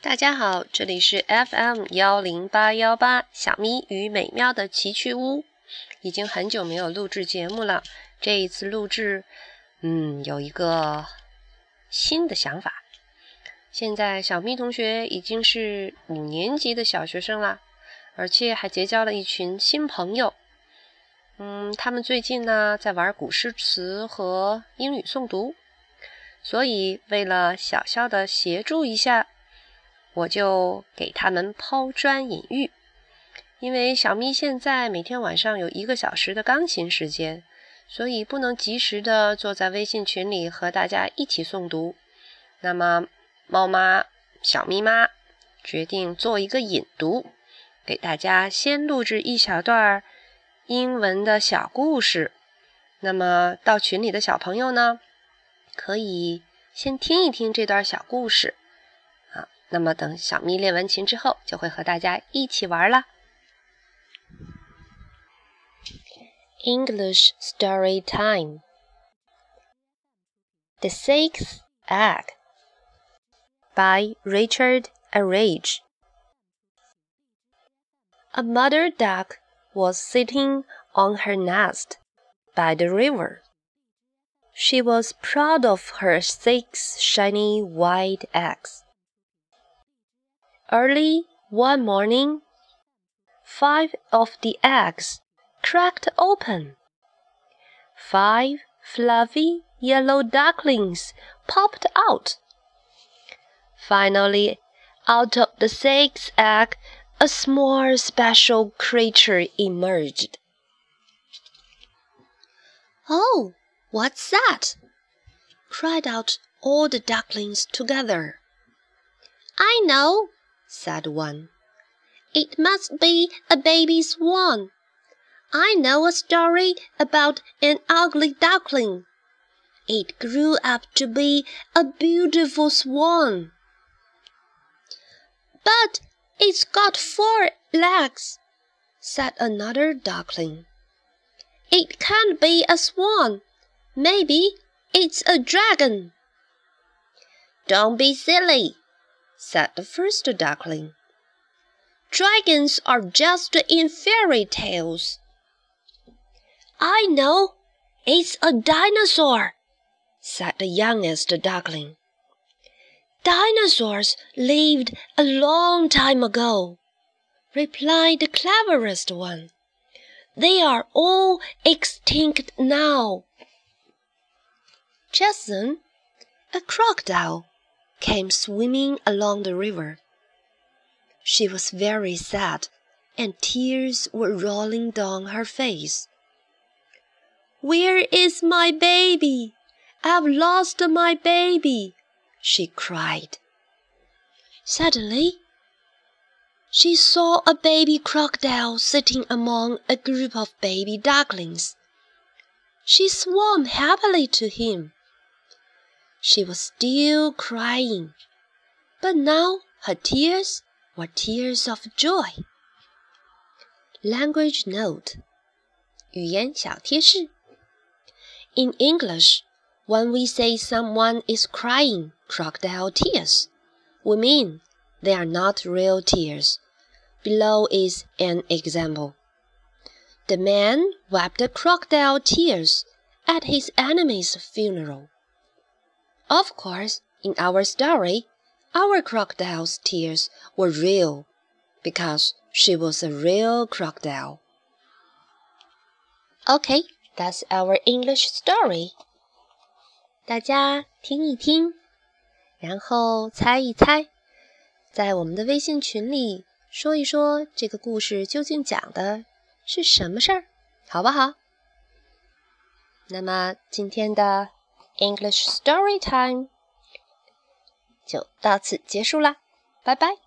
大家好，这里是 FM 幺零八幺八小咪与美妙的奇趣屋。已经很久没有录制节目了，这一次录制，嗯，有一个新的想法。现在小咪同学已经是五年级的小学生了，而且还结交了一群新朋友。嗯，他们最近呢在玩古诗词和英语诵读，所以为了小小的协助一下。我就给他们抛砖引玉，因为小咪现在每天晚上有一个小时的钢琴时间，所以不能及时的坐在微信群里和大家一起诵读。那么，猫妈小咪妈决定做一个引读，给大家先录制一小段英文的小故事。那么到群里的小朋友呢，可以先听一听这段小故事。那么等小咪练完琴之后，就会和大家一起玩了。English Story Time The Sixth Egg by Richard Arrage A mother duck was sitting on her nest by the river. She was proud of her six shiny white eggs. Early one morning, five of the eggs cracked open. Five fluffy yellow ducklings popped out. Finally, out of the sixth egg, a small special creature emerged. Oh, what's that? cried out all the ducklings together. I know, said one. It must be a baby swan. I know a story about an ugly duckling. It grew up to be a beautiful swan. But it's got four legs, said another duckling. It can't be a swan. Maybe it's a dragon. Don't be silly, said the first duckling. Dragons are just in fairy tales. I know. It's a dinosaur, said the youngest duckling. Dinosaurs lived a long time ago, replied the cleverest one. They are all extinct now. Just a crocodile came swimming along the river. She was very sad, and tears were rolling down her face. Where is my baby? I've lost my baby, she cried. Suddenly, she saw a baby crocodile sitting among a group of baby ducklings. She swam happily to him She was still crying, but now her tears were tears of joy. Language note 语言小贴士 In English, when we say someone is crying crocodile tears, we mean they are not real tears. Below is an example. The man wept crocodile tears at his enemy's funeral. Of course, in our story, our crocodile's tears were real because she was a real crocodile. Okay, that's our English story. 大家听一听，然后猜一猜，在我们的微信群里说一说这个故事究竟讲的是什么事儿，好不好？那么今天的。 English Story Time 就到此结束啦，拜拜。